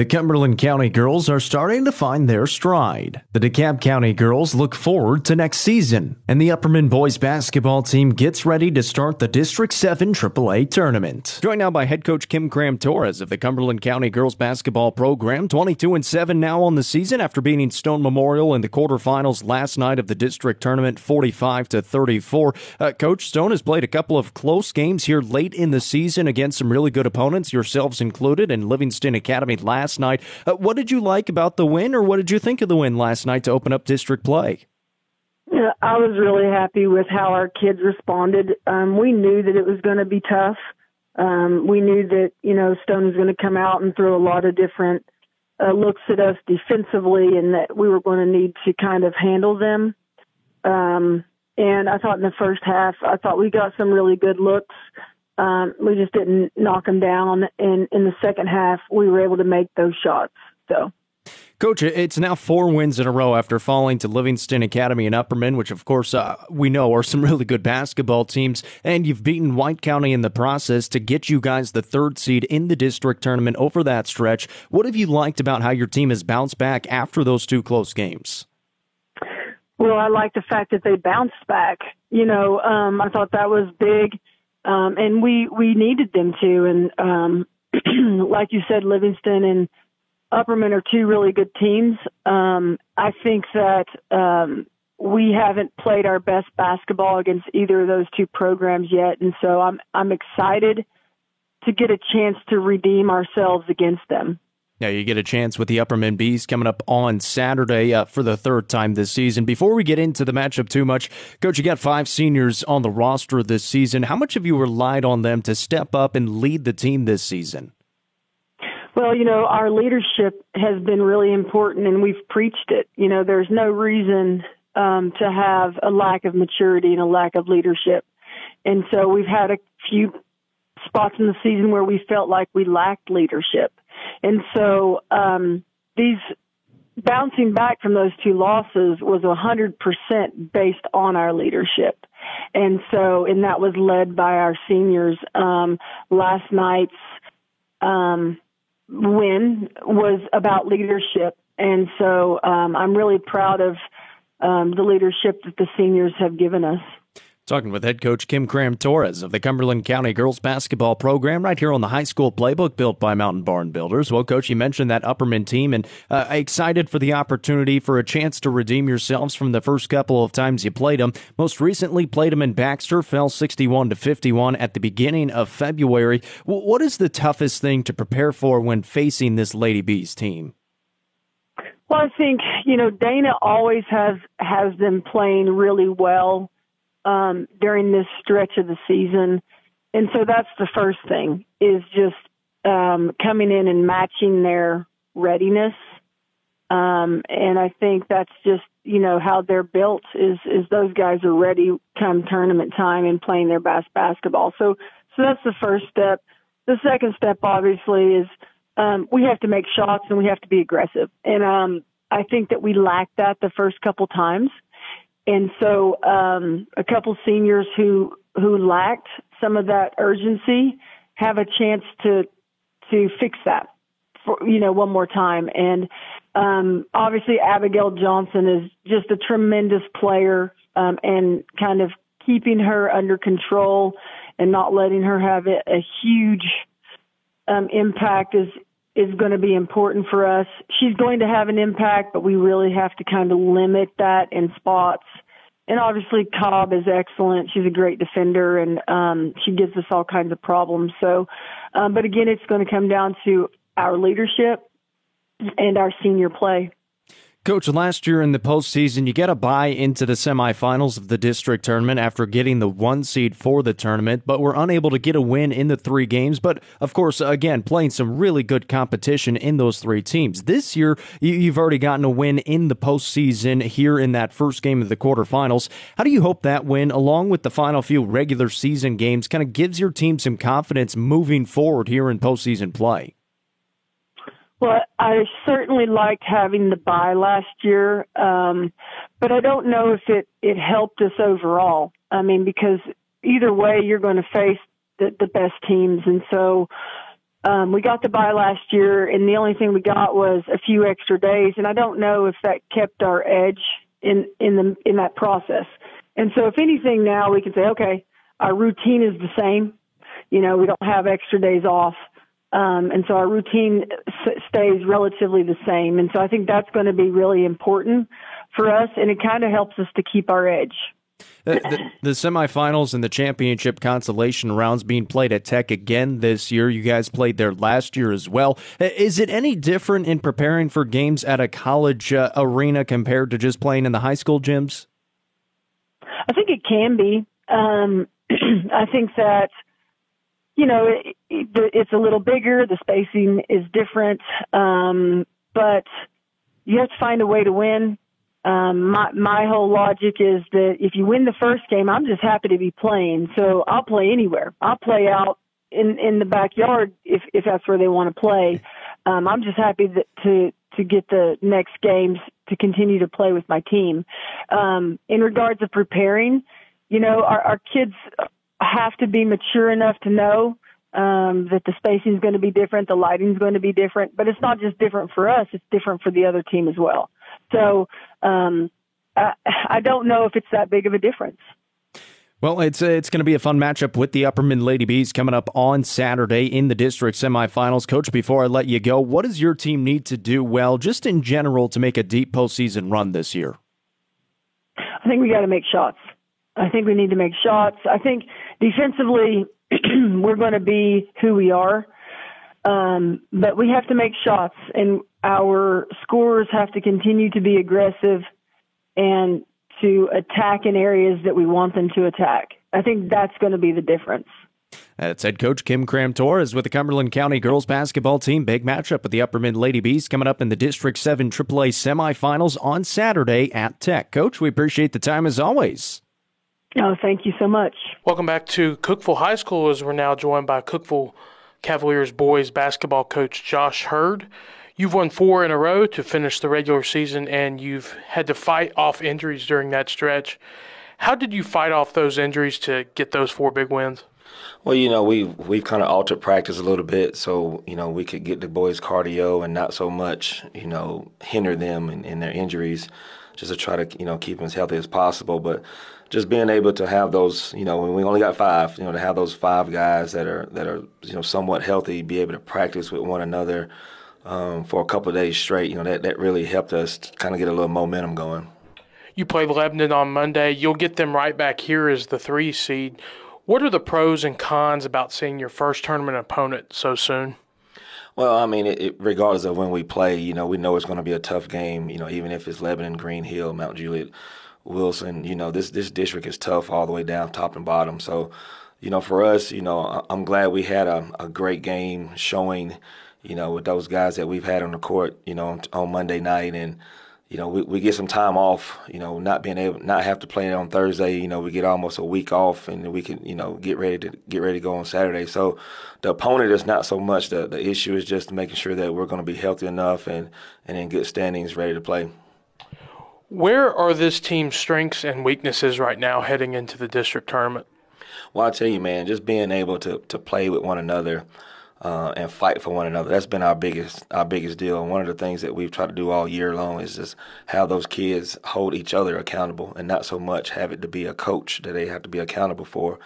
The Cumberland County girls are starting to find their stride. The DeKalb County girls look forward to next season, and the Upperman boys basketball team gets ready to start the District 7 AAA tournament. Joined now by head coach Kim Cram Torres of the Cumberland County girls basketball program, 22 and 7 now on the season after beating Stone Memorial in the quarterfinals last night of the district tournament 45 to 34. Uh, coach Stone has played a couple of close games here late in the season against some really good opponents, yourselves included, and Livingston Academy last last night. Uh, what did you like about the win, or what did you think of the win last night to open up district play? Yeah, I was really happy with how our kids responded. Um, we knew that it was going to be tough. Um, we knew that you know Stone was going to come out and throw a lot of different uh, looks at us defensively, and that we were going to need to kind of handle them. Um, and I thought in the first half, I thought we got some really good looks. Um, we just didn't knock them down. And in the second half, we were able to make those shots. So. Coach, it's now four wins in a row after falling to Livingston Academy and Upperman, which of course uh, we know are some really good basketball teams, and you've beaten White County in the process to get you guys the third seed in the district tournament over that stretch. What have you liked about how your team has bounced back after those two close games? Well, I like the fact that they bounced back. You know, um, I thought that was big um, and we we needed them to. And um, like you said, Livingston and Upperman are two really good teams. Um, I think that um, we haven't played our best basketball against either of those two programs yet, and so I'm I'm excited to get a chance to redeem ourselves against them. Now you get a chance with the Upperman Bees coming up on Saturday uh, for the third time this season. Before we get into the matchup too much, Coach, you got five seniors on the roster this season. How much have you relied on them to step up and lead the team this season? Well, you know, our leadership has been really important, and we've preached it. You know, there's no reason um, to have a lack of maturity and a lack of leadership. And so we've had a few spots in the season where we felt like we lacked leadership. And so um, these bouncing back from those two losses was a hundred percent based on our leadership. And so, and that was led by our seniors. Um, last night's um, win was about leadership. And so um, I'm really proud of um, the leadership that the seniors have given us. Talking with head coach Kim Cram Torres of the Cumberland County girls basketball program right here on the high school playbook built by Mountain Barn Builders. Well, coach, you mentioned that Upperman team and uh, excited for the opportunity for a chance to redeem yourselves from the first couple of times you played them. Most recently played them in Baxter, fell 61 to 51 at the beginning of February. what is the toughest thing to prepare for when facing this Lady Bees team? Well, I think, you know, Dana always has has them playing really well um, during this stretch of the season. And so that's the first thing is just um, coming in and matching their readiness. Um, and I think that's just, you know, how they're built is, is those guys are ready come tournament time and playing their best basketball. So, so that's the first step. The second step, obviously, is um, we have to make shots and we have to be aggressive. And um, I think that we lacked that the first couple times. And so, um, a couple seniors who, who lacked some of that urgency have a chance to, to fix that for, you know, one more time. And, um, obviously Abigail Johnson is just a tremendous player, um, and kind of keeping her under control and not letting her have a, huge, um, impact is, is going to be important for us. She's going to have an impact, but we really have to kind of limit that in spots. And obviously Cobb is excellent. She's a great defender and um she gives us all kinds of problems. So um but again it's going to come down to our leadership and our senior play. Coach, last year in the postseason, you get a bye into the semifinals of the district tournament after getting the one seed for the tournament, but were unable to get a win in the three games. But of course, again, playing some really good competition in those three teams. This year, you've already gotten a win in the postseason here in that first game of the quarterfinals. How do you hope that win, along with the final few regular season games, kind of gives your team some confidence moving forward here in postseason play? Well, I certainly liked having the bye last year, um, but I don't know if it it helped us overall. I mean, because either way, you're going to face the, the best teams, and so um, we got the bye last year, and the only thing we got was a few extra days, and I don't know if that kept our edge in in the in that process. And so, if anything, now we can say, okay, our routine is the same. You know, we don't have extra days off. Um, and so our routine s- stays relatively the same. And so I think that's going to be really important for us, and it kind of helps us to keep our edge. The, the, the, semifinals and the championship consolation rounds being played at Tech again this year. You guys played there last year as well. Is it any different in preparing for games at a college uh, arena compared to just playing in the high school gyms? I think it can be. Um, I think that you know, it, it, it's a little bigger. The spacing is different, um, but you have to find a way to win. Um, my my whole logic is that if you win the first game, I'm just happy to be playing. So I'll play anywhere. I'll play out in in the backyard if if that's where they want to play. Um, I'm just happy that, to to get the next games to continue to play with my team. Um, in regards of preparing, you know, our, our kids have to be mature enough to know um, that the spacing is going to be different, the lighting is going to be different, but it's not just different for us; it's different for the other team as well. So um, I, I don't know if it's that big of a difference. Well, it's it's going to be a fun matchup with the Upperman Lady Bees coming up on Saturday in the district semifinals. Coach, before I let you go, what does your team need to do well, just in general, to make a deep postseason run this year? I think we got to make shots. I think we need to make shots. I think defensively, we're going to be who we are. Um, but we have to make shots, and our scorers have to continue to be aggressive and to attack in areas that we want them to attack. I think that's going to be the difference. That's head coach Kim Cram Torres with the Cumberland County girls basketball team. Big matchup with the Upperman Lady Bees coming up in the District 7 AAA semifinals on Saturday at Tech. Coach, we appreciate the time as always. Oh, thank you so much. Welcome back to Cookeville High School as we're now joined by Cookeville Cavaliers boys basketball coach Josh Hurd. You've won four in a row to finish the regular season, and you've had to fight off injuries during that stretch. How did you fight off those injuries to get those four big wins? Well, you know, we we've kind of altered practice a little bit, so you know we could get the boys cardio and not so much, you know, hinder them in, in their injuries, just to try to you know keep them as healthy as possible. But just being able to have those, you know, when we only got five, you know, to have those five guys that are that are you know somewhat healthy, be able to practice with one another um, for a couple of days straight, you know, that that really helped us kind of get a little momentum going. You play Lebanon on Monday. You'll get them right back here as the three seed. What are the pros and cons about seeing your first tournament opponent so soon? Well, I mean, it, it, regardless of when we play, you know, we know it's going to be a tough game. You know, even if it's Lebanon, Green Hill, Mount Juliet. Wilson. You know, this this district is tough all the way down, top and bottom. So, you know, for us, you know, I'm glad we had a, a great game showing, you know, with those guys that we've had on the court, you know, on Monday night, and you know, we, we get some time off. You know, not being able, not have to play on Thursday. You know, we get almost a week off, and we can, you know, get ready to get ready to go on Saturday. So, the opponent is not so much the the issue is just making sure that we're going to be healthy enough and and in good standings, ready to play. Where are this team's strengths and weaknesses right now heading into the district tournament? Well, I tell you, man, just being able to, to play with one another uh, and fight for one another. That's been our biggest our biggest deal. And one of the things that we've tried to do all year long is just have those kids hold each other accountable and not so much have it to be a coach that they have to be accountable for.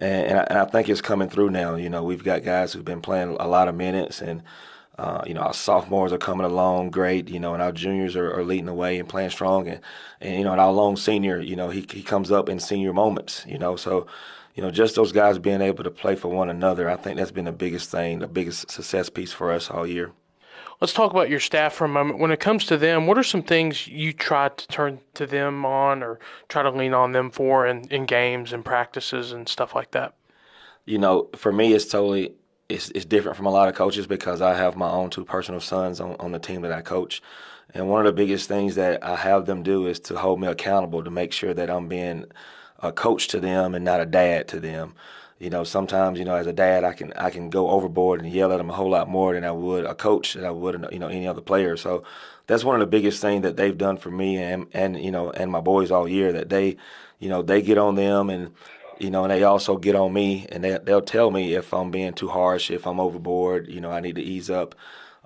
And, and I, and I think it's coming through now. You know, we've got guys who've been playing a lot of minutes and – uh, you know, our sophomores are coming along great, you know, and our juniors are, are leading the way and playing strong. And, and, you know, and our lone senior, you know, he, he comes up in senior moments, you know, so, you know, just those guys being able to play for one another, I think that's been the biggest thing, the biggest success piece for us all year. Let's talk about your staff for a moment. When it comes to them, what are some things you try to turn to them on or try to lean on them for in, in games and practices and stuff like that? You know, for me, it's totally it's, it's different from a lot of coaches because I have my own two personal sons on, on the team that I coach. And one of the biggest things that I have them do is to hold me accountable to make sure that I'm being a coach to them and not a dad to them. You know, sometimes you know, as a dad, I can I can go overboard and yell at them a whole lot more than I would a coach than I would you know any other player. So that's one of the biggest things that they've done for me and and you know and my boys all year that they, you know, they get on them and you know, and they also get on me and they, they'll tell me if I'm being too harsh, if I'm overboard, you know, I need to ease up.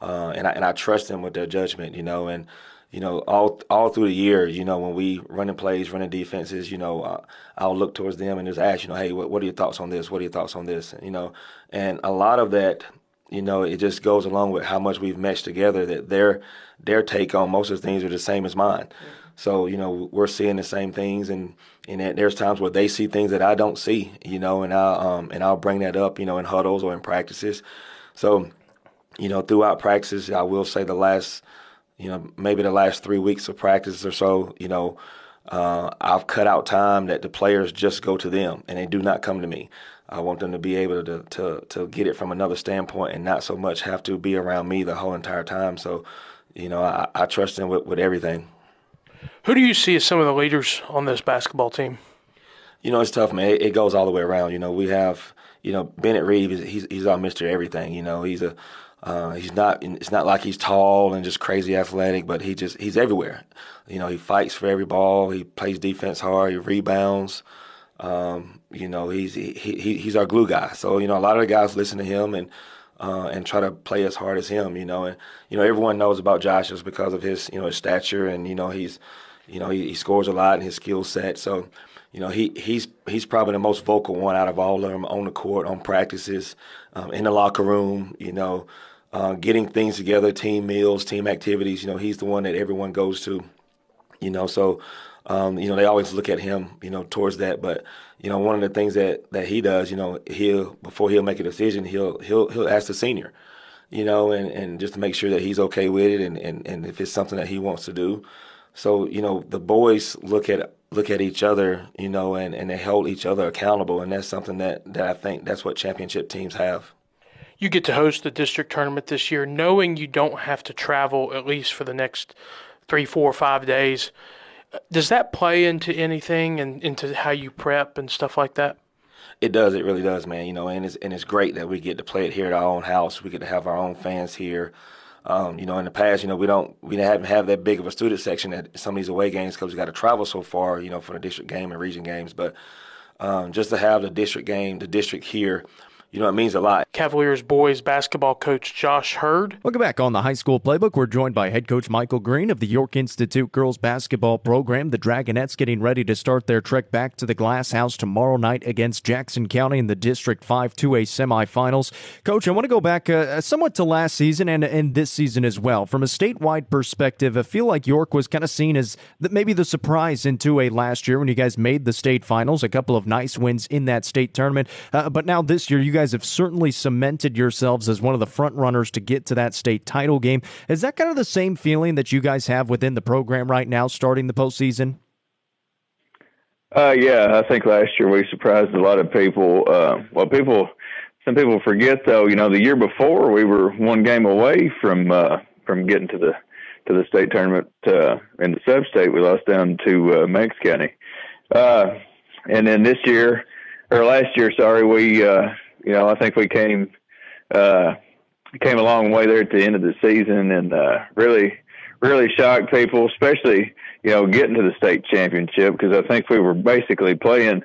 Uh, and I and I trust them with their judgment, you know, and you know all all through the year, you know, when we running plays, running defenses, you know, uh, I'll look towards them and just ask, you know, hey, what, what are your thoughts on this? What are your thoughts on this? You know, and a lot of that, you know, it just goes along with how much we've meshed together. That their their take on most of the things are the same as mine. So you know, we're seeing the same things and and that there's times where they see things that I don't see, you know, and I'll um, and I'll bring that up, you know, in huddles or in practices. So, you know, throughout practices, I will say the last, you know, maybe the last three weeks of practice or so, you know, uh, I've cut out time that the players just go to them and they do not come to me. I want them to be able to to to get it from another standpoint and not so much have to be around me the whole entire time. So, you know, I, I trust them with, with everything. Who do you see as some of the leaders on this basketball team? You know, it's tough, man. It, goes all the way around. You know, we have, you know, Bennett Reed. He's he's our Mister Everything. You know, he's a uh, he's not. It's not like he's tall and just crazy athletic, but he just he's everywhere. You know, he fights for every ball. He plays defense hard. He rebounds. Um, you know, he's he, he he's our glue guy. So you know, a lot of the guys listen to him and uh, and try to play as hard as him. You know, and you know everyone knows about Josh just because of his you know his stature and you know he's you know, he, he scores a lot in his skill set. So, you know, he he's he's probably the most vocal one out of all of them on the court, on practices, um, in the locker room. You know, uh, getting things together, team meals, team activities. You know, he's the one that everyone goes to. You know, so um, you know they always look at him. You know, towards that. But you know, one of the things that that he does, you know, he'll before he'll make a decision, he'll he'll he'll ask the senior. You know, and, and just to make sure that he's okay with it, and, and, and if it's something that he wants to do. So you know the boys look at look at each other, you know, and, and they hold each other accountable, and that's something that, that I think that's what championship teams have. You get to host the district tournament this year, knowing you don't have to travel at least for the next three, four, five days. Does that play into anything and into how you prep and stuff like that? It does. It really does, man. You know, and it's and it's great that we get to play it here at our own house. We get to have our own fans here. Um, you know, in the past, you know, we don't we haven't have that big of a student section at some of these away games because we got to travel so far, you know, for the district game and region games. But um, just to have the district game, the district here, you know, it means a lot. Cavaliers boys basketball coach Josh Hurd. Welcome back on the high school playbook. We're joined by head coach Michael Green of the York Institute girls basketball program. The Dragonettes getting ready to start their trek back to the Glass House tomorrow night against Jackson County in the District 5 2A semifinals. Coach, I want to go back uh, somewhat to last season and, and this season as well. From a statewide perspective, I feel like York was kind of seen as the, maybe the surprise in 2A last year when you guys made the state finals, a couple of nice wins in that state tournament. Uh, but now this year, you guys guys have certainly cemented yourselves as one of the front runners to get to that state title game. Is that kind of the same feeling that you guys have within the program right now, starting the postseason? Uh, yeah, I think last year we surprised a lot of people. Uh, well, people, some people forget though. You know, the year before we were one game away from uh, from getting to the to the state tournament uh, in the sub-state. We lost down to uh, County, uh, and then this year or last year, sorry, we uh, you know, I think we came uh, came a long way there at the end of the season, and uh, really, really shocked people, especially you know getting to the state championship because I think we were basically playing,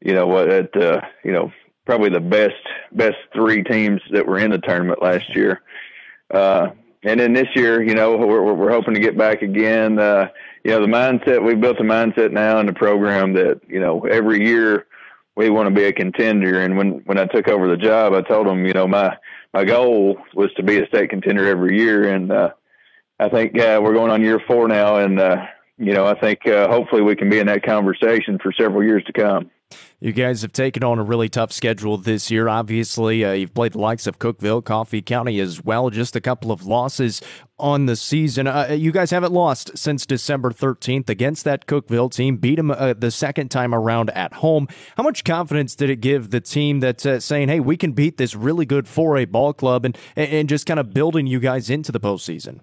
you know, what at uh, you know probably the best best three teams that were in the tournament last year. Uh, and then this year, you know, we're, we're hoping to get back again. Uh, you know, the mindset we've built a mindset now in the program that you know every year we want to be a contender. And when when I took over the job, I told them, you know, my my goal was to be a state contender every year, and uh, I think uh, we're going on year four now, and uh, you know, I think uh, hopefully we can be in that conversation for several years to come. You guys have taken on a really tough schedule this year. Obviously, uh, you've played the likes of Cookeville, Coffee County as well. Just a couple of losses on the season. Uh, you guys haven't lost since December 13th against that Cookeville team. Beat them uh, the second time around at home. How much confidence did it give the team that's uh, saying, hey, we can beat this really good 4A ball club and, and just kind of building you guys into the postseason?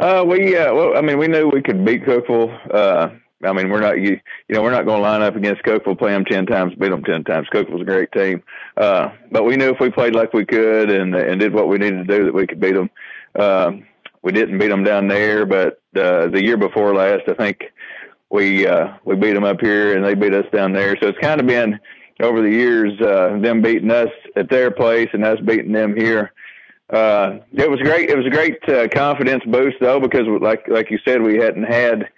Uh, we, uh, well, I mean, we knew we could beat Cookeville. I mean, we're not you, you know we're not going to line up against Cookeville, play them ten times, beat them ten times. Cookeville's a great team, uh, but we knew if we played like we could and and did what we needed to do, that we could beat them. Uh, we didn't beat them down there, but uh, the year before last, I think we uh, we beat them up here and they beat us down there. So it's kind of been over the years uh, them beating us at their place and us beating them here. Uh, it was great. It was a great uh, confidence boost though because like like you said we hadn't had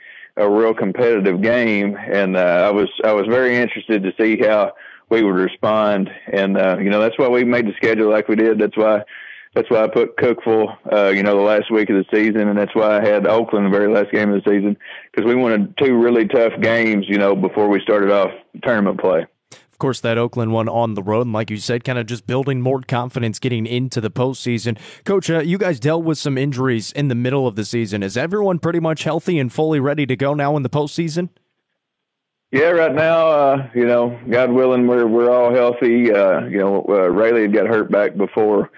a real competitive game and uh, I was I was very interested to see how we would respond and uh, you know that's why we made the schedule like we did. That's why that's why I put Cookeville, uh, you know, the last week of the season, and that's why I had Oakland the very last game of the season because we wanted two really tough games, you know, before we started off tournament play. Course, that Oakland one on the road, and like you said, kind of just building more confidence getting into the postseason. Coach, uh, you guys dealt with some injuries in the middle of the season. Is everyone pretty much healthy and fully ready to go now in the postseason? Yeah, right now, uh, you know, God willing, we're we're all healthy. Uh, you know, uh, Rayleigh had got hurt back before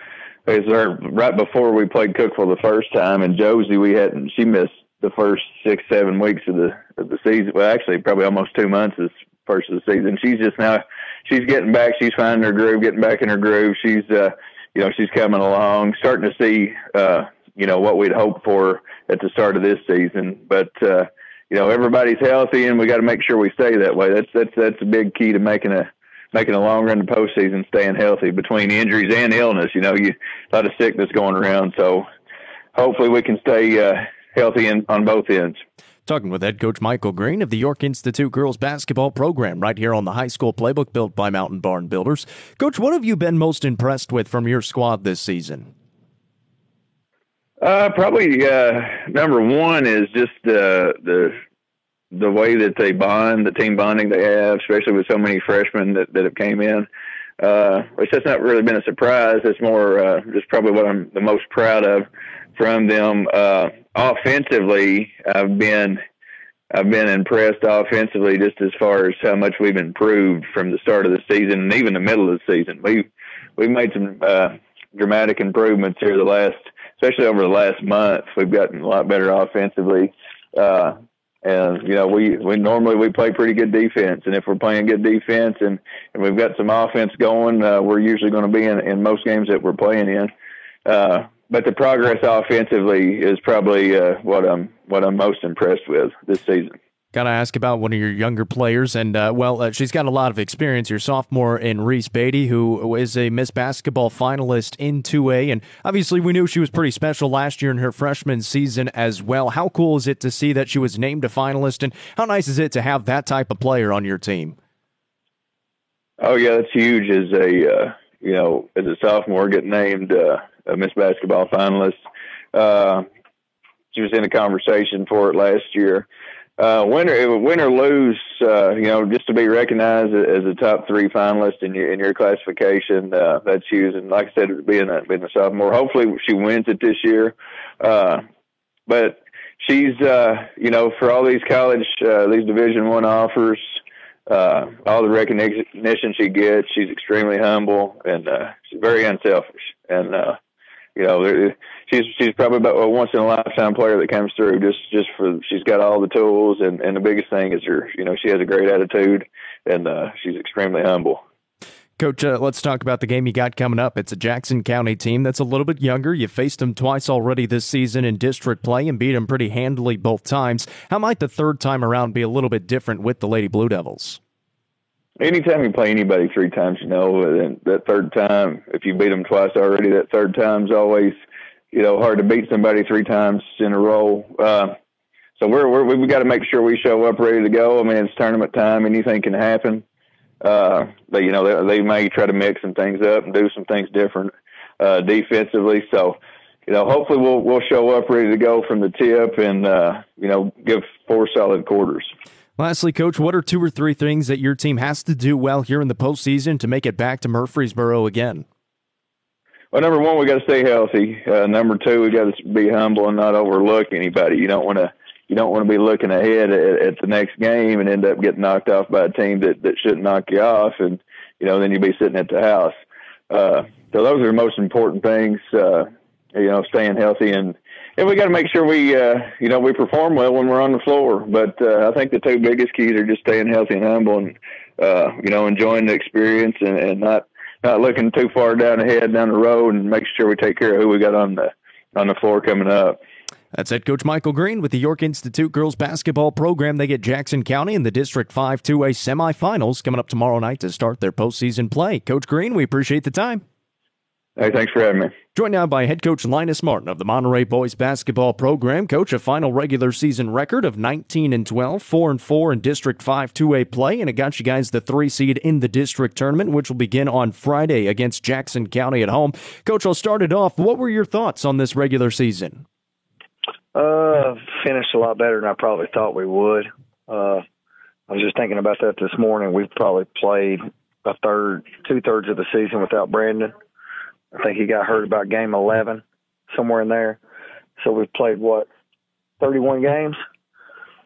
right before we played Cookeville the first time, and Josie we hadn't she missed the first six seven weeks of the of the season. Well, actually, probably almost two months is first of the season. She's just now she's getting back. She's finding her groove, getting back in her groove. She's uh, you know she's coming along, starting to see uh, you know what we'd hoped for at the start of this season, but. uh you know everybody's healthy, and we got to make sure we stay that way. That's that's that's a big key to making a making a long run to postseason, staying healthy between injuries and illness. You know, you a lot of sickness going around. So hopefully we can stay uh, healthy in, on both ends. Talking with head coach Michael Green of the York Institute girls basketball program right here on the high school playbook built by Mountain Barn Builders. Coach, what have you been most impressed with from your squad this season? Uh, probably uh, number one is just uh, the the way that they bond, the team bonding they have, especially with so many freshmen that, that have came in. Uh, which has not really been a surprise. It's more uh, just probably what I'm the most proud of from them. Uh, offensively, I've been I've been impressed offensively just as far as how much we've improved from the start of the season and even the middle of the season. We we've made some uh, dramatic improvements here the last, especially over the last month. We've gotten a lot better offensively. Uh, and you know, we we normally we play pretty good defense, and if we're playing good defense and and we've got some offense going, uh, we're usually going to be in in most games that we're playing in. Uh, but the progress offensively is probably uh, what I'm what I'm most impressed with this season. Got to ask about one of your younger players, and uh, well, uh, she's got a lot of experience. Your sophomore in Reese Beatty, who is a Miss Basketball finalist in 2A, and obviously we knew she was pretty special last year in her freshman season as well. How cool is it to see that she was named a finalist, and how nice is it to have that type of player on your team? Oh yeah, that's huge. As a uh, you know, as a sophomore, get named uh, a Miss Basketball finalist. Uh, she was in a conversation for it last year uh, win or win or lose, uh, you know, just to be recognized as a top three finalist in your in your classification, uh, that's huge. And like I said, being a being a sophomore, hopefully she wins it this year. Uh, but she's, uh, you know, for all these college, uh, these Division One offers, uh, all the recognition she gets, she's extremely humble and uh, she's very unselfish. And uh, you know, she's she's probably about a once in a lifetime player that comes through. Just just for she's got all the tools, and and the biggest thing is her. You know, she has a great attitude, and uh, she's extremely humble. Coach, uh, let's talk about the game you got coming up. It's a Jackson County team that's a little bit younger. You faced them twice already this season in district play and beat them pretty handily both times. How might the third time around be a little bit different with the Lady Blue Devils? Anytime you play anybody three times, you know, and that third time, if you beat them twice already, that third time's always, you know, hard to beat somebody three times in a row. Uh, so we're, we're we've got to make sure we show up ready to go. I mean, it's tournament time; anything can happen. Uh, but you know, they, they may try to mix some things up and do some things different uh, defensively. So, you know, hopefully we'll we'll show up ready to go from the tip and uh, you know give four solid quarters. Lastly, Coach, what are two or three things that your team has to do well here in the postseason to make it back to Murfreesboro again? Well, number one, we got to stay healthy. Uh, number two, we got to be humble and not overlook anybody. You don't want to you don't want to be looking ahead at, at, the next game and end up getting knocked off by a team that that shouldn't knock you off, and you know then you'll be sitting at the house. Uh, so those are the most important things. Uh, you know, staying healthy and and we got to make sure we, uh, you know, we perform well when we're on the floor. But uh, I think the two biggest keys are just staying healthy and humble, and uh, you know, enjoying the experience and, and not not looking too far down ahead down the road, and making sure we take care of who we got on the on the floor coming up. That's head coach Michael Green with the York Institute girls basketball program. They get Jackson County in the District 5 2A semifinals coming up tomorrow night to start their postseason play. Coach Green, we appreciate the time. Hey, thanks for having me. Joined now by head coach Linus Martin of the Monterey boys basketball program. Coach, a final regular season record of 19 and 12, 4 and 4 in District 5 2A play, and it got you guys the three seed in the district tournament, which will begin on Friday against Jackson County at home. Coach, I'll start it off. What were your thoughts on this regular season? Uh, finished a lot better than I probably thought we would. Uh, I was just thinking about that this morning. We've probably played a third, two thirds of the season without Brandon. I think he got hurt about game 11, somewhere in there. So we've played what, 31 games?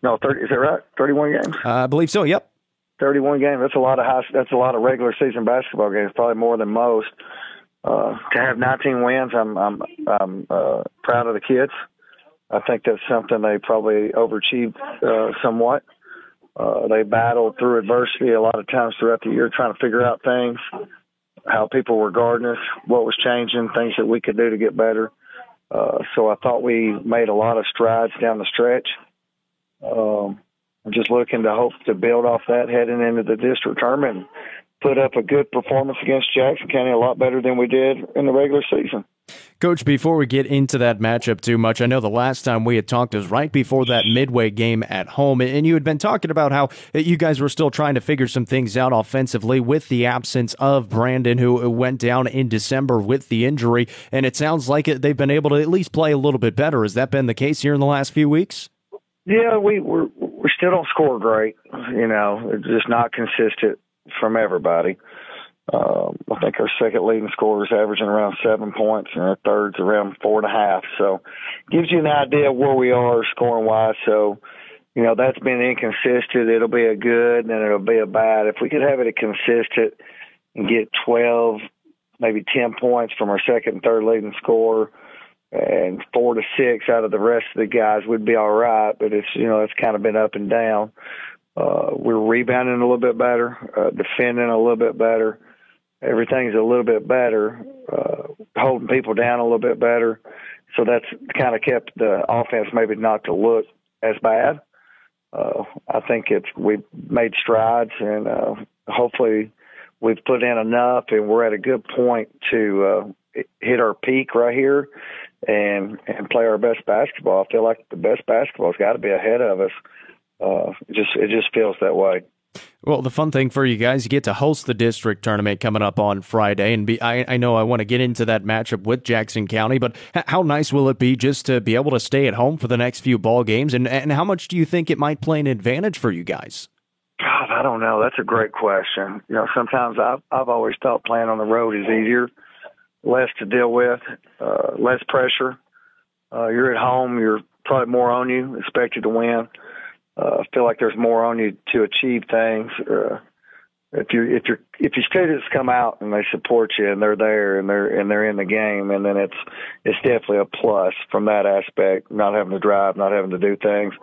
No, 30. Is that right? 31 games. Uh, I believe so. Yep. 31 games. That's a lot of high. That's a lot of regular season basketball games. Probably more than most. Uh, to have 19 wins, I'm I'm I'm uh, proud of the kids. I think that's something they probably overachieved uh, somewhat. Uh, they battled through adversity a lot of times throughout the year, trying to figure out things how people were guarding us, what was changing, things that we could do to get better. Uh, so I thought we made a lot of strides down the stretch. Um, I'm just looking to hope to build off that heading into the district tournament put up a good performance against Jackson County, a lot better than we did in the regular season. Coach, before we get into that matchup too much, I know the last time we had talked was right before that midway game at home, and you had been talking about how you guys were still trying to figure some things out offensively with the absence of Brandon, who went down in December with the injury, and it sounds like they've been able to at least play a little bit better. Has that been the case here in the last few weeks? Yeah, we we're, we still don't score great. You know, it's just not consistent from everybody. Um, I think our second leading scorer is averaging around seven points, and our third's around four and a half. So, gives you an idea of where we are scoring wise. So, you know, that's been inconsistent. It'll be a good, and it'll be a bad. If we could have it a consistent and get twelve, maybe ten points from our second and third leading scorer, and four to six out of the rest of the guys, we'd be all right. But it's you know it's kind of been up and down. Uh, we're rebounding a little bit better, uh, defending a little bit better everything's a little bit better, uh, holding people down a little bit better. So that's kind of kept the offense maybe not to look as bad. Uh, I think it's we've made strides and uh, hopefully we've put in enough and we're at a good point to uh, hit our peak right here and and play our best basketball. I feel like the best basketball's got to be ahead of us. Uh, just it just feels that way. Well, the fun thing for you guys, you get to host the district tournament coming up on Friday, and be, I, I know I want to get into that matchup with Jackson County, but how nice will it be just to be able to stay at home for the next few ball games, and and how much do you think it might play an advantage for you guys? God, I don't know. That's a great question. You know, sometimes I've I've always thought playing on the road is easier, less to deal with, uh, less pressure. Uh, you're at home, you're probably more on you, expected to win uh, feel like there's more on you to achieve things. Uh, if you if your if your students come out and they support you and they're there and they're and they're in the game, and then it's it's definitely a plus from that aspect. Not having to drive, not having to do things.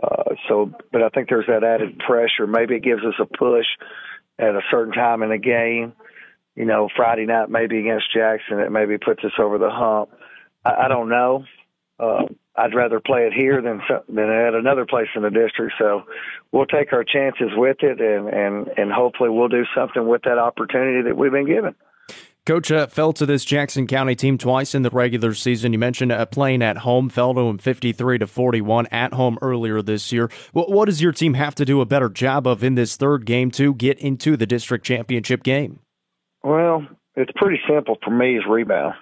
Uh, so, but I think there's that added pressure. Maybe it gives us a push at a certain time in the game. You know, Friday night maybe against Jackson, it maybe puts us over the hump. I, I don't know. Uh, I'd rather play it here than than at another place in the district. So we'll take our chances with it, and and and hopefully we'll do something with that opportunity that we've been given. Coach uh, fell to this Jackson County team twice in the regular season. You mentioned uh, playing at home, fell to them 53 to 41 at home earlier this year. What, what does your team have to do a better job of in this third game to get into the district championship game? Well, it's pretty simple for me. Is rebound.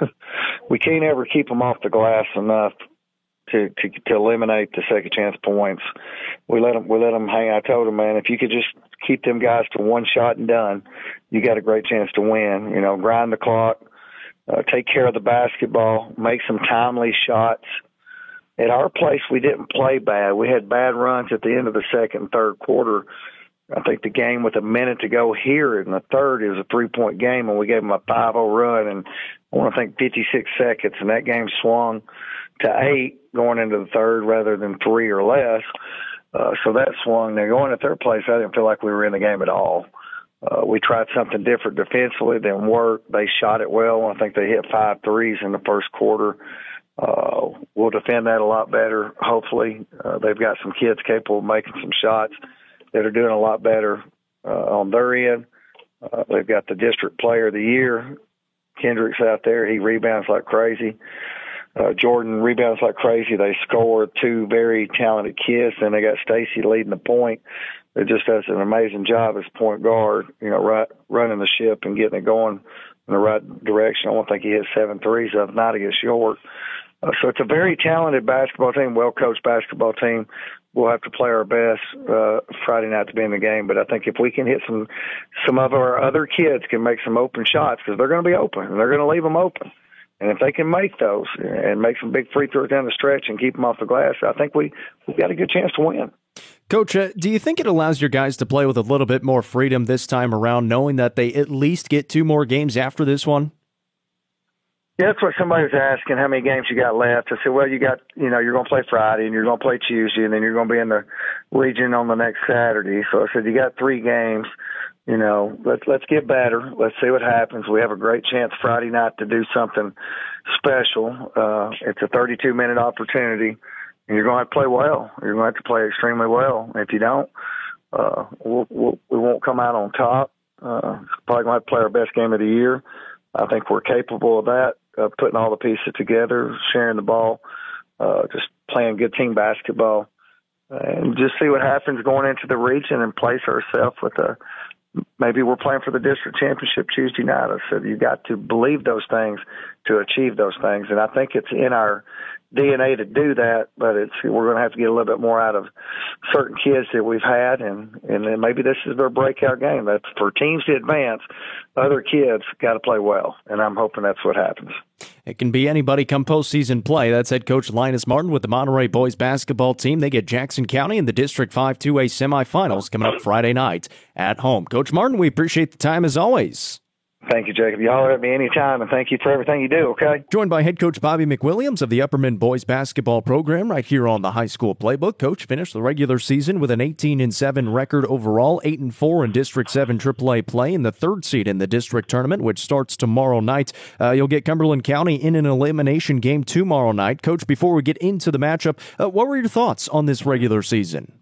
we can't ever keep them off the glass enough to, to to eliminate the second chance points. We let them we let them hang. I told them, man, if you could just keep them guys to one shot and done, you got a great chance to win. You know, grind the clock, uh, take care of the basketball, make some timely shots. At our place, we didn't play bad. We had bad runs at the end of the second and third quarter. I think the game with a minute to go here in the third is a three point game, and we gave them a 5 0 run, and I want to think 56 seconds, and that game swung to eight going into the third rather than three or less. Uh, so that swung. Now going to third place, I didn't feel like we were in the game at all. Uh, we tried something different defensively, didn't work. They shot it well. I think they hit five threes in the first quarter. Uh, we'll defend that a lot better. Hopefully, uh, they've got some kids capable of making some shots that are doing a lot better uh, on their end. Uh, they've got the district player of the year. Kendrick's out there. He rebounds like crazy. Jordan rebounds like crazy. They score two very talented kids. and they got Stacy leading the point. It just does an amazing job as point guard, you know, right, running the ship and getting it going in the right direction. I don't think he hit seven threes of night against York. Uh, so it's a very talented basketball team, well coached basketball team. We'll have to play our best uh, Friday night to be in the game, but I think if we can hit some, some of our other kids can make some open shots because they're going to be open and they're going to leave them open. And if they can make those and make some big free throws down the stretch and keep them off the glass, I think we we've got a good chance to win. Coach, uh, do you think it allows your guys to play with a little bit more freedom this time around, knowing that they at least get two more games after this one? Yeah, that's what somebody was asking. How many games you got left? I said, well, you got, you know, you're going to play Friday and you're going to play Tuesday and then you're going to be in the region on the next Saturday. So I said, you got three games. You know, let's let's get better. Let's see what happens. We have a great chance Friday night to do something special. Uh, it's a 32 minute opportunity, and you're going to have to play well. You're going to have to play extremely well. If you don't, uh, we'll, we'll, we won't come out on top. Uh, probably going to have to play our best game of the year. I think we're capable of that uh, putting all the pieces together, sharing the ball, uh, just playing good team basketball, and just see what happens going into the region and place ourselves with a maybe we're playing for the district championship Tuesday night. I said you got to believe those things to achieve those things, and I think it's in our DNA to do that, but it's we're going to have to get a little bit more out of certain kids that we've had, and and then maybe this is their breakout game. That's for teams to advance. Other kids got to play well, and I'm hoping that's what happens. It can be anybody come postseason play. That's head coach Linus Martin with the Monterey boys basketball team. They get Jackson County in the District 5 2A semifinals coming up Friday night at home. Coach Martin, we appreciate the time as always. Thank you, Jacob. You holler at me anytime, and thank you for everything you do, okay? Joined by head coach Bobby McWilliams of the Upperman boys basketball program right here on the high school playbook. Coach finished the regular season with an 18 and 7 record overall, 8 and 4 in District 7 AAA play, and the third seed in the district tournament, which starts tomorrow night. Uh, you'll get Cumberland County in an elimination game tomorrow night. Coach, before we get into the matchup, uh, what were your thoughts on this regular season?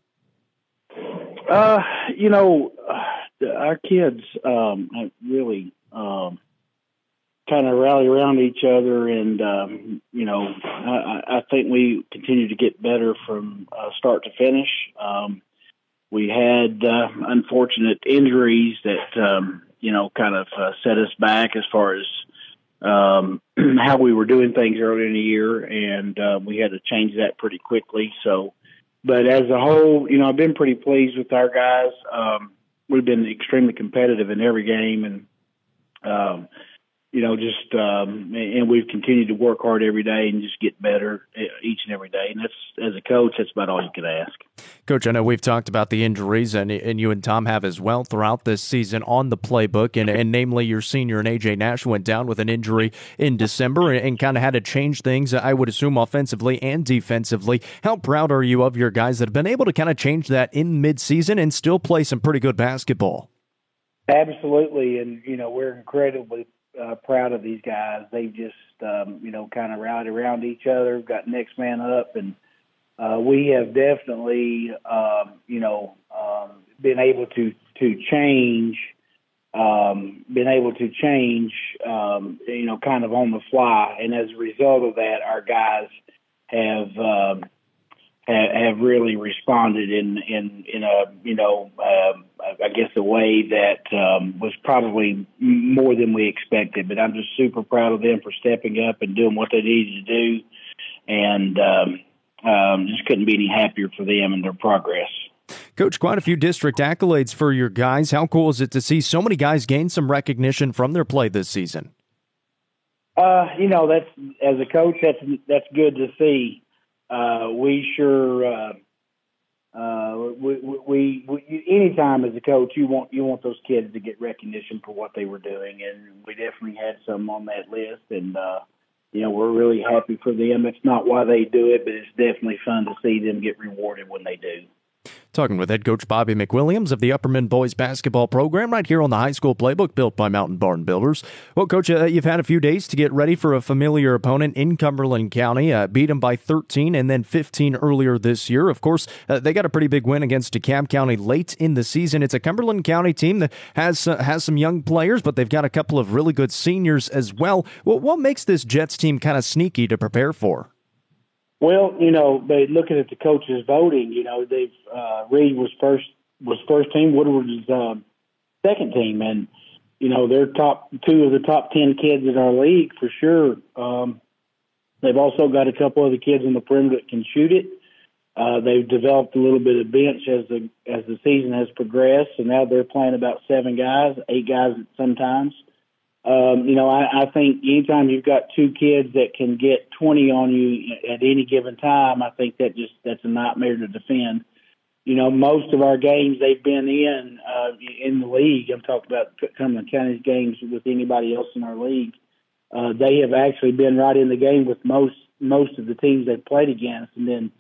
Uh, you know, our kids um, really um, kind of rally around each other, and um, you know, I, I think we continue to get better from uh, start to finish. Um, we had uh, unfortunate injuries that um, you know kind of uh, set us back as far as um, how we were doing things earlier in the year, and uh, we had to change that pretty quickly. So, but as a whole, you know, I've been pretty pleased with our guys. Um, we've been extremely competitive in every game, and um, you know, just um, and we've continued to work hard every day and just get better uh, each and every day. And that's as a coach, that's about all you can ask. Coach, I know we've talked about the injuries, and and you and Tom have as well throughout this season on the playbook, and and namely your senior and AJ Nash went down with an injury in December and, and kind of had to change things. I would assume offensively and defensively. How proud are you of your guys that have been able to kind of change that in midseason and still play some pretty good basketball? Absolutely, and you know we're incredibly uh, proud of these guys. They've just um, you know kind of rallied around each other, got next man up, and uh, we have definitely um, you know um, been able to to change, um, been able to change um, you know kind of on the fly, and as a result of that, our guys have. Um, have really responded in in in a you know uh, I guess a way that um, was probably more than we expected. But I'm just super proud of them for stepping up and doing what they needed to do, and um, um, just couldn't be any happier for them and their progress. Coach, quite a few district accolades for your guys. How cool is it to see so many guys gain some recognition from their play this season? Uh, you know, that's as a coach, that's that's good to see uh, we sure uh, uh, we, we, we anytime as a coach you want you want those kids to get recognition for what they were doing and we definitely had some on that list and uh, you know we're really happy for them. It's not why they do it, but it's definitely fun to see them get rewarded when they do. Talking with head coach Bobby McWilliams of the Upperman boys basketball program right here on the high school playbook built by Mountain Barn Builders. Well, coach, uh, you've had a few days to get ready for a familiar opponent in Cumberland County. Uh, beat them by 13 and then 15 earlier this year. Of course, uh, they got a pretty big win against DeKalb County late in the season. It's a Cumberland County team that has uh, has some young players, but they've got a couple of really good seniors as well. well what makes this Jets team kind of sneaky to prepare for? Well, you know, they looking at the coaches voting. You know, they've uh, Reed was first was first team. Woodward is uh, second team, and you know they're top two of the top ten kids in our league for sure. Um, they've also got a couple of the kids on the perimeter that can shoot it. Uh, they've developed a little bit of bench as the as the season has progressed, and now they're playing about seven guys, eight guys sometimes. Um, you know, I, I think anytime you've got two kids that can get 20 on you at any given time, I think that just that's a nightmare to defend. You know, most of our games they've been in uh, in the league. I'm talking about Cumberland County's games with anybody else in our league. Uh, they have actually been right in the game with most most of the teams they've played against, and then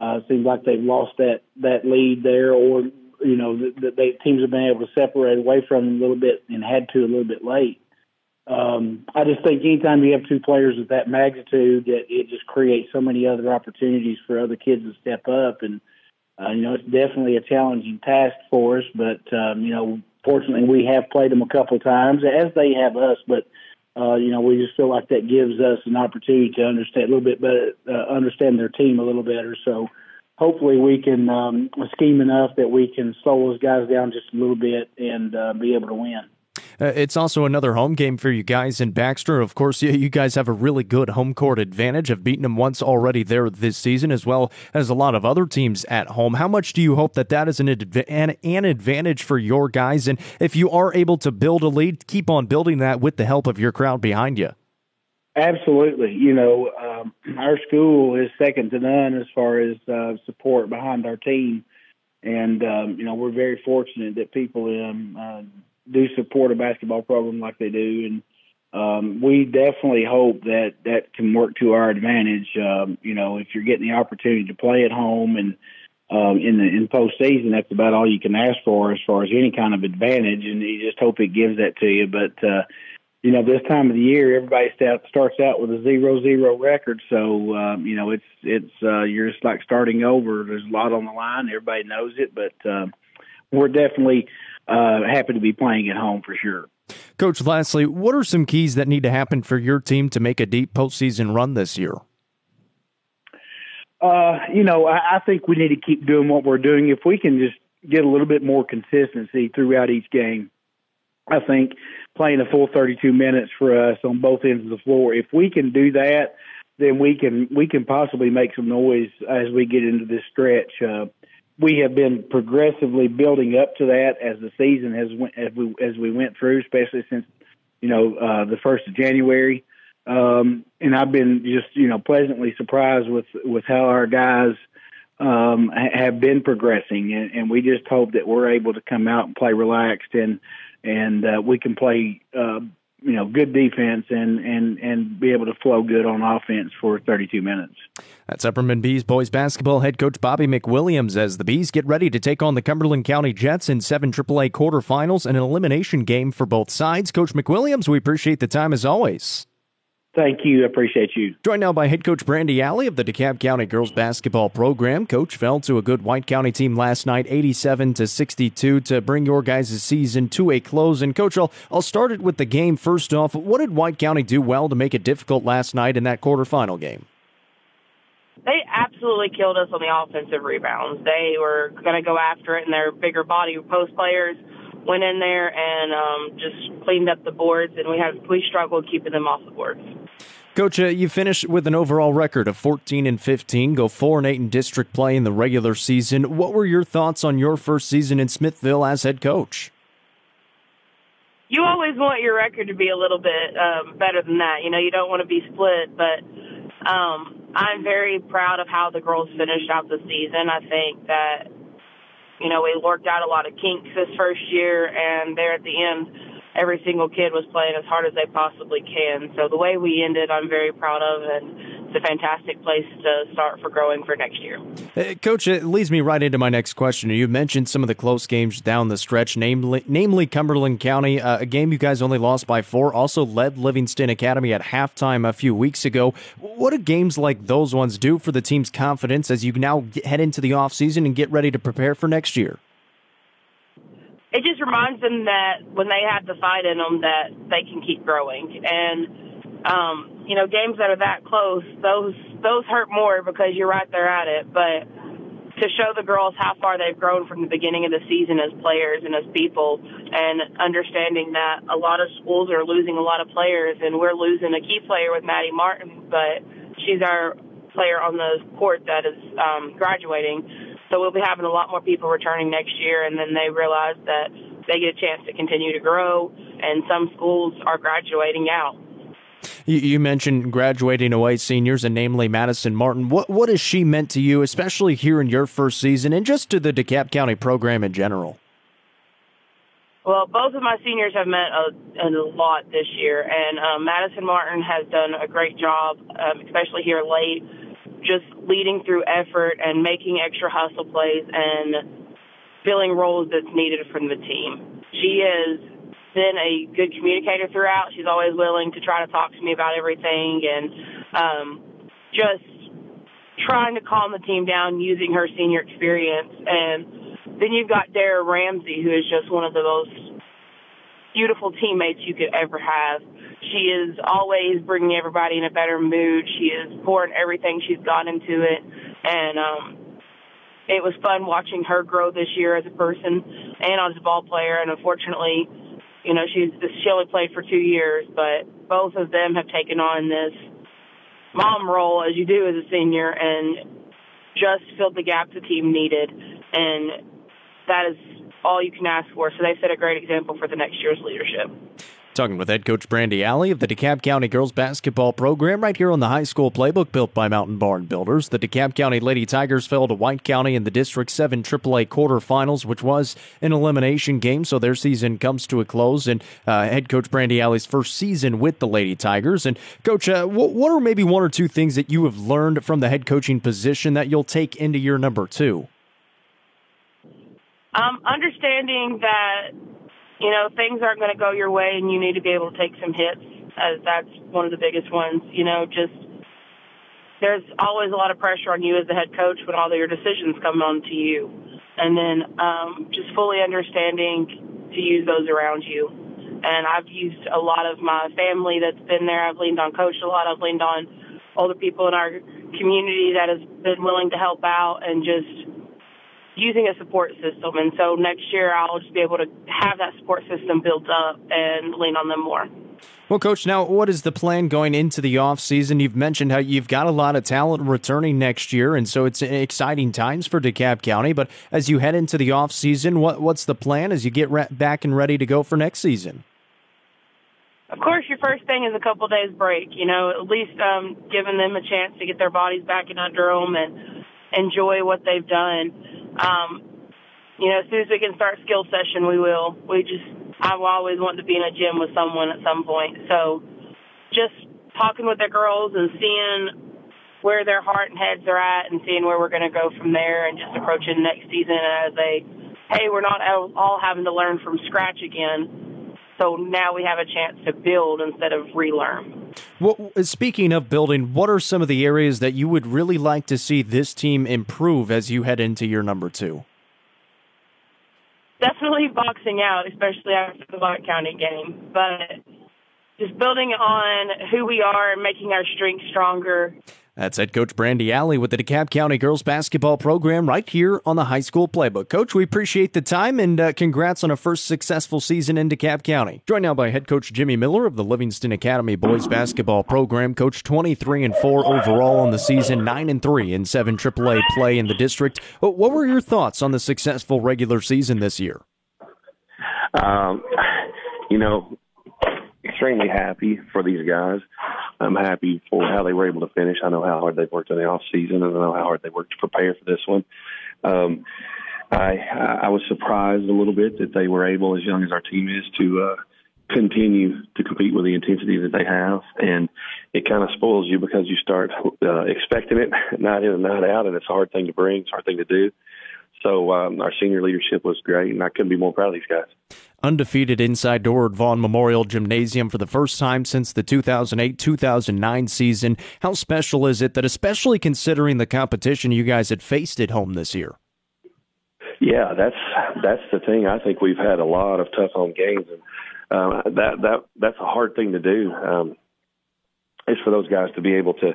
uh, seems like they've lost that that lead there, or you know, the, the they, teams have been able to separate away from them a little bit and had to a little bit late um, I just think anytime you have two players of that magnitude, that it just creates so many other opportunities for other kids to step up. And uh, you know, it's definitely a challenging task for us. But um, you know, fortunately, we have played them a couple times, as they have us. But uh, you know, we just feel like that gives us an opportunity to understand a little bit better, uh, understand their team a little better. So hopefully, we can um, scheme enough that we can slow those guys down just a little bit and uh, be able to win. Uh, it's also another home game for you guys in Baxter. Of course, you guys have a really good home court advantage of beating them once already there this season, as well as a lot of other teams at home. How much do you hope that that is an, adv- an, an advantage for your guys? And if you are able to build a lead, keep on building that with the help of your crowd behind you. Absolutely. You know, um, our school is second to none as far as uh, support behind our team. And, um, you know, we're very fortunate that people um, uh, do support a basketball program like they do, and um, we definitely hope that that can work to our advantage. Um, you know, if you're getting the opportunity to play at home and um, in the in postseason, that's about all you can ask for as far as any kind of advantage, and you just hope it gives that to you. But uh, you know, this time of the year, everybody start, starts out with a zero zero record, so um, you know it's it's uh, you're just like starting over. There's a lot on the line. Everybody knows it, but uh, we're definitely uh, happy to be playing at home for sure. Coach, lastly, what are some keys that need to happen for your team to make a deep postseason run this year? Uh, you know, I, I think we need to keep doing what we're doing. If we can just get a little bit more consistency throughout each game, I think playing a full 32 minutes for us on both ends of the floor. If we can do that, then we can we can possibly make some noise as we get into this stretch. Uh, we have been progressively building up to that as the season has went as we as we went through, especially since you know uh, the first of January. Um, and I've been just you know pleasantly surprised with with how our guys um, have been progressing, and, and we just hope that we're able to come out and play relaxed and and uh, we can play uh, you know good defense and and and be able to flow good on offense for 32 minutes. That's Upperman Bees boys basketball head coach Bobby McWilliams as the Bees get ready to take on the Cumberland County Jets in seven AAA quarterfinals and an elimination game for both sides. Coach McWilliams, we appreciate the time as always. Thank you. I appreciate you. Joined now by head coach Brandy Alley of the DeKalb County girls basketball program. Coach fell to a good White County team last night, 87 to 62, to bring your guys' season to a close. And coach, I'll, I'll start it with the game first off. What did White County do well to make it difficult last night in that quarterfinal game? They absolutely killed us on the offensive rebounds. They were going to go after it, and their bigger body post players went in there and um, just cleaned up the boards, and we had we struggled keeping them off the boards. Coach, uh, you finished with an overall record of 14 and 15, go 4 and 8 in district play in the regular season. What were your thoughts on your first season in Smithville as head coach? You always want your record to be a little bit um, better than that. You know, you don't want to be split, but um, I'm very proud of how the girls finished out the season. I think that, you know, we worked out a lot of kinks this first year, and there at the end, every single kid was playing as hard as they possibly can. So the way we ended, I'm very proud of, and it's a fantastic place to start for growing for next year. Coach, it leads me right into my next question. You mentioned some of the close games down the stretch, namely, namely Cumberland County, uh, a game you guys only lost by four, also led Livingston Academy at halftime a few weeks ago. What do games like those ones do for the team's confidence as you now head into the offseason and get ready to prepare for next year? It just reminds them that when they have the fight in them, that they can keep growing. And um, you know, games that are that close, those those hurt more because you're right there at it. But to show the girls how far they've grown from the beginning of the season as players and as people, and understanding that a lot of schools are losing a lot of players, and we're losing a key player with Maddie Martin, but she's our player on the court that is um, graduating. So we'll be having a lot more people returning next year, and then they realize that they get a chance to continue to grow, and some schools are graduating out. You, you mentioned graduating away seniors, and namely Madison Martin. What what has she meant to you, especially here in your first season, and just to the DeKalb County program in general? Well, both of my seniors have meant a, a lot this year, and um, Madison Martin has done a great job, um, especially here late, just leading through effort and making extra hustle plays and filling roles that's needed from the team. She has been a good communicator throughout. She's always willing to try to talk to me about everything and um, just trying to calm the team down using her senior experience. And then you've got Dara Ramsey, who is just one of the most beautiful teammates you could ever have. She is always bringing everybody in a better mood. She is pouring everything she's got into it. And, um, it was fun watching her grow this year as a person and as a ball player. And unfortunately, you know, she's she only played for two years, but both of them have taken on this mom role as you do as a senior and just filled the gap the team needed. And that is all you can ask for. So they set a great example for the next year's leadership. Talking with head coach Brandy Alley of the DeKalb County girls basketball program right here on the high school playbook built by Mountain Barn Builders. The DeKalb County Lady Tigers fell to White County in the District 7 AAA quarterfinals, which was an elimination game, so their season comes to a close. And uh, head coach Brandy Alley's first season with the Lady Tigers. And coach, uh, what are maybe one or two things that you have learned from the head coaching position that you'll take into year number two? Um, understanding that you know, things aren't going to go your way and you need to be able to take some hits. As that's one of the biggest ones. You know, just there's always a lot of pressure on you as the head coach when all of your decisions come on to you. And then um, just fully understanding to use those around you. And I've used a lot of my family that's been there. I've leaned on coach a lot. I've leaned on older people in our community that has been willing to help out and just using a support system. And so next year I'll just be able to have that support system built up and lean on them more. Well, Coach, now what is the plan going into the off season? You've mentioned how you've got a lot of talent returning next year, and so it's exciting times for DeKalb County. But as you head into the off season, what what's the plan as you get re- back and ready to go for next season? Of course, your first thing is a couple days break. You know, at least um, giving them a chance to get their bodies back in under them and enjoy what they've done um, you know, as soon as we can start skill session, we will. We just, I always want to be in a gym with someone at some point. So just talking with the girls and seeing where their heart and heads are at and seeing where we're going to go from there and just approaching next season as a, hey, we're not all having to learn from scratch again. So now we have a chance to build instead of relearn. Well, speaking of building, what are some of the areas that you would really like to see this team improve as you head into your number two? Definitely boxing out, especially after the White County game. But just building on who we are and making our strength stronger that's head coach Brandy Alley with the DeKalb County girls basketball program right here on the high school playbook. Coach, we appreciate the time and uh, congrats on a first successful season in DeKalb County. Joined now by head coach Jimmy Miller of the Livingston Academy boys basketball program. Coach 23 and 4 overall on the season, 9 and 3 in 7 AAA play in the district. What were your thoughts on the successful regular season this year? Um, you know, extremely happy for these guys. I'm happy for how they were able to finish. I know how hard they've worked in the off season, and I know how hard they worked to prepare for this one. Um, I I was surprised a little bit that they were able, as young as our team is, to uh, continue to compete with the intensity that they have, and it kind of spoils you because you start uh, expecting it night in and night out, and it's a hard thing to bring, it's a hard thing to do. So um, our senior leadership was great, and I couldn't be more proud of these guys. Undefeated inside door Vaughn Memorial Gymnasium for the first time since the 2008 2009 season. How special is it that, especially considering the competition you guys had faced at home this year? Yeah, that's that's the thing. I think we've had a lot of tough home games, and um, that that that's a hard thing to do. Um, it's for those guys to be able to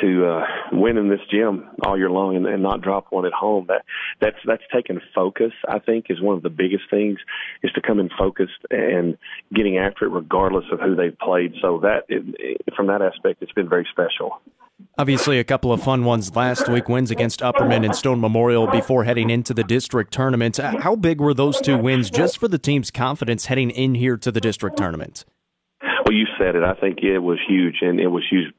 to uh, win in this gym all year long and, and not drop one at home. That that's that's taken focus. I think is one of the biggest things is to come in focused and getting after it regardless of who they've played. So that it, it, from that aspect, it's been very special. Obviously, a couple of fun ones last week wins against Upperman and Stone Memorial before heading into the district tournament. How big were those two wins just for the team's confidence heading in here to the district tournament? Well, you said it. I think it was huge, and it was huge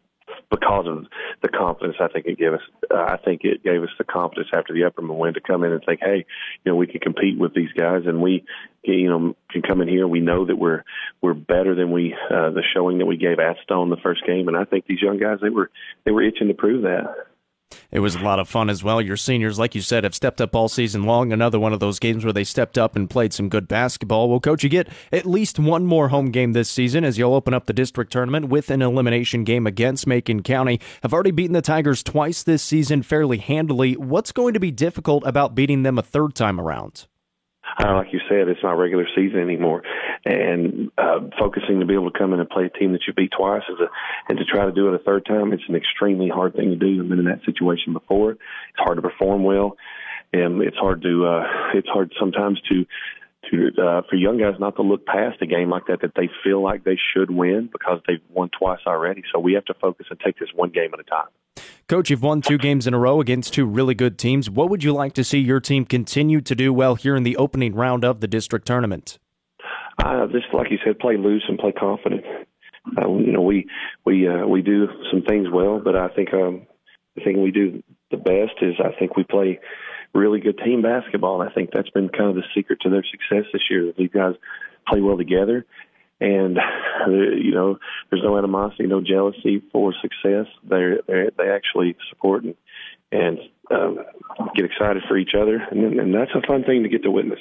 because of the confidence I think it gave us. Uh, I think it gave us the confidence after the Upperman win to come in and think, hey, you know, we can compete with these guys, and we, you know, can come in here. We know that we're we're better than we uh, the showing that we gave at Stone the first game, and I think these young guys they were they were itching to prove that. It was a lot of fun as well. Your seniors, like you said, have stepped up all season long. Another one of those games where they stepped up and played some good basketball. Well, coach, you get at least one more home game this season as you'll open up the district tournament with an elimination game against Macon County. Have already beaten the Tigers twice this season fairly handily. What's going to be difficult about beating them a third time around? Uh, like you said, it's not regular season anymore, and uh, focusing to be able to come in and play a team that you beat twice is a, and to try to do it a third time, it's an extremely hard thing to do. I've been in that situation before. It's hard to perform well, and it's hard to uh, it's hard sometimes to to uh, for young guys not to look past a game like that that they feel like they should win because they've won twice already. So we have to focus and take this one game at a time. Coach, you've won two games in a row against two really good teams. What would you like to see your team continue to do well here in the opening round of the district tournament? Uh, just like you said, play loose and play confident. Uh, you know, we we uh, we do some things well, but I think um, the thing we do the best is I think we play really good team basketball. And I think that's been kind of the secret to their success this year. These guys play well together, and you know, there's no animosity, no jealousy for success. They they actually support and and um, get excited for each other, and, and that's a fun thing to get to witness.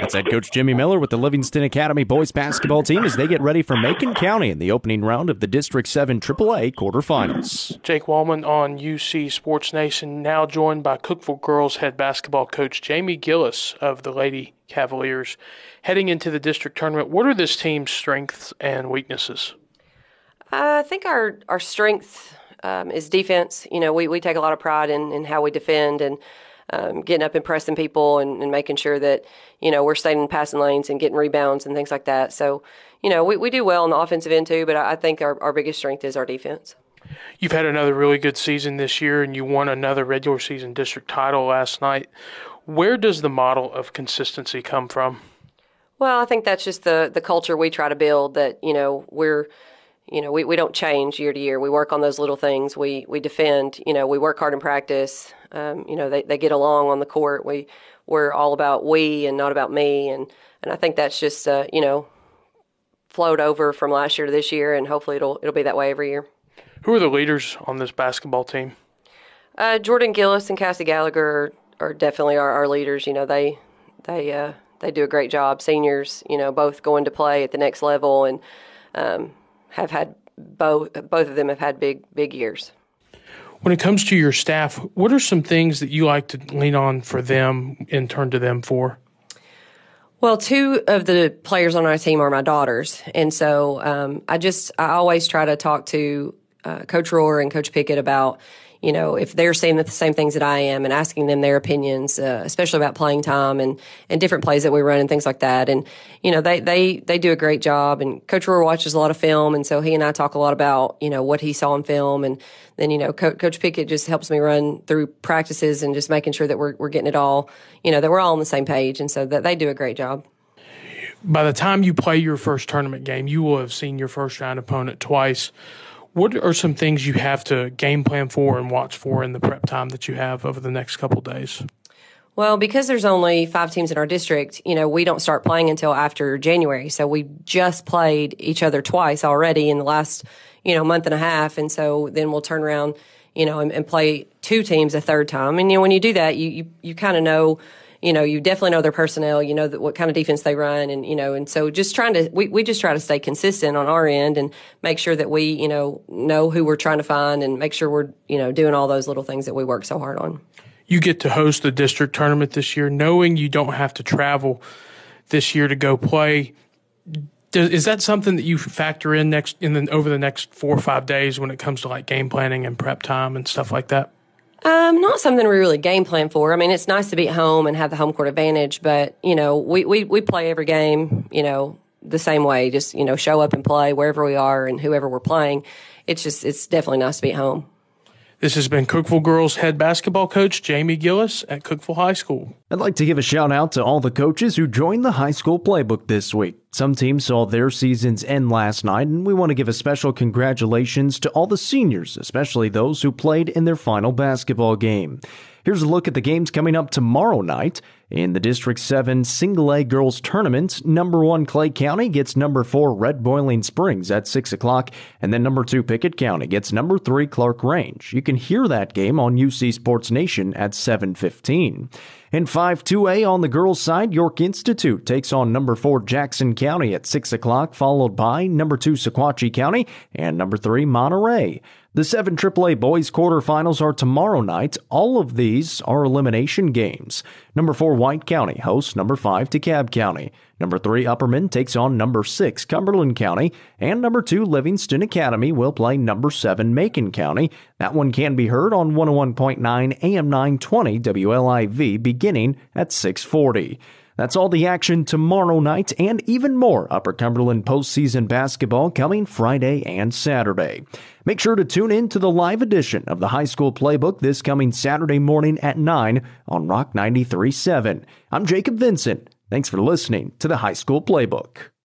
That's head coach Jimmy Miller with the Livingston Academy boys basketball team as they get ready for Macon County in the opening round of the District 7 AAA quarterfinals. Jake Wallman on UC Sports Nation, now joined by Cookeville girls head basketball coach Jamie Gillis of the Lady Cavaliers. Heading into the district tournament, what are this team's strengths and weaknesses? I think our, our strength um, is defense. You know, we, we take a lot of pride in, in how we defend and um, getting up and pressing people and, and, making sure that you know we're staying in passing lanes and getting rebounds and things like that. So you know we, we do well on the offensive end too, but I, I think our, our biggest strength is our defense. You've had another really good season this year, and you won another regular season district title last night. Where does the model of consistency come from? Well, I think that's just the the culture we try to build. That you know we're you know, we, we don't change year to year. We work on those little things. We we defend. You know, we work hard in practice. Um, you know, they, they get along on the court. We we're all about we and not about me. And and I think that's just uh, you know flowed over from last year to this year, and hopefully it'll it'll be that way every year. Who are the leaders on this basketball team? Uh, Jordan Gillis and Cassie Gallagher are, are definitely our, our leaders. You know, they they uh, they do a great job. Seniors, you know, both going to play at the next level and. Um, have had both both of them have had big big years. When it comes to your staff, what are some things that you like to lean on for them and turn to them for? Well, two of the players on our team are my daughters, and so um, I just I always try to talk to uh, Coach Rohr and Coach Pickett about you know, if they're saying the same things that I am and asking them their opinions, uh, especially about playing time and, and different plays that we run and things like that. And, you know, they, they, they do a great job and Coach Rohr watches a lot of film. And so he and I talk a lot about, you know, what he saw in film. And then, you know, Co- Coach Pickett just helps me run through practices and just making sure that we're, we're getting it all, you know, that we're all on the same page. And so that they do a great job by the time you play your first tournament game, you will have seen your first round opponent twice. What are some things you have to game plan for and watch for in the prep time that you have over the next couple days? Well, because there's only five teams in our district, you know, we don't start playing until after January. So we just played each other twice already in the last, you know, month and a half. And so then we'll turn around, you know, and, and play two teams a third time. And, you know, when you do that, you, you, you kind of know, you know, you definitely know their personnel, you know, what kind of defense they run. And, you know, and so just trying to, we, we just try to stay consistent on our end and make sure that we, you know, know who we're trying to find and make sure we're, you know, doing all those little things that we work so hard on you get to host the district tournament this year, knowing you don't have to travel this year to go play. Is that something that you factor in next in the, over the next four or five days when it comes to like game planning and prep time and stuff like that? Um, not something we really game plan for. I mean, it's nice to be at home and have the home court advantage, but you know, we, we, we play every game, you know, the same way. Just you know, show up and play wherever we are and whoever we're playing. It's just it's definitely nice to be at home. This has been Cookeville Girls head basketball coach Jamie Gillis at Cookeville High School. I'd like to give a shout out to all the coaches who joined the high school playbook this week. Some teams saw their seasons end last night, and we want to give a special congratulations to all the seniors, especially those who played in their final basketball game. Here's a look at the games coming up tomorrow night. In the District 7 Single A Girls Tournament, number 1 Clay County gets number 4 Red Boiling Springs at 6 o'clock, and then number 2 Pickett County gets number 3 Clarkrange. You can hear that game on UC Sports Nation at 7.15. In 5-2A on the girls' side, York Institute takes on number 4 Jackson County at 6 o'clock, followed by number 2 Sequatchie County and number 3 Monterey. The 7 AAA boys quarterfinals are tomorrow night. All of these are elimination games. Number 4 White County hosts number 5 DeKalb County. Number 3 Upperman takes on number 6 Cumberland County. And number 2 Livingston Academy will play number 7 Macon County. That one can be heard on 101.9 AM 920 WLIV beginning at 640. That's all the action tomorrow night and even more Upper Cumberland postseason basketball coming Friday and Saturday. Make sure to tune in to the live edition of the High School Playbook this coming Saturday morning at 9 on Rock 93.7. I'm Jacob Vincent. Thanks for listening to the High School Playbook.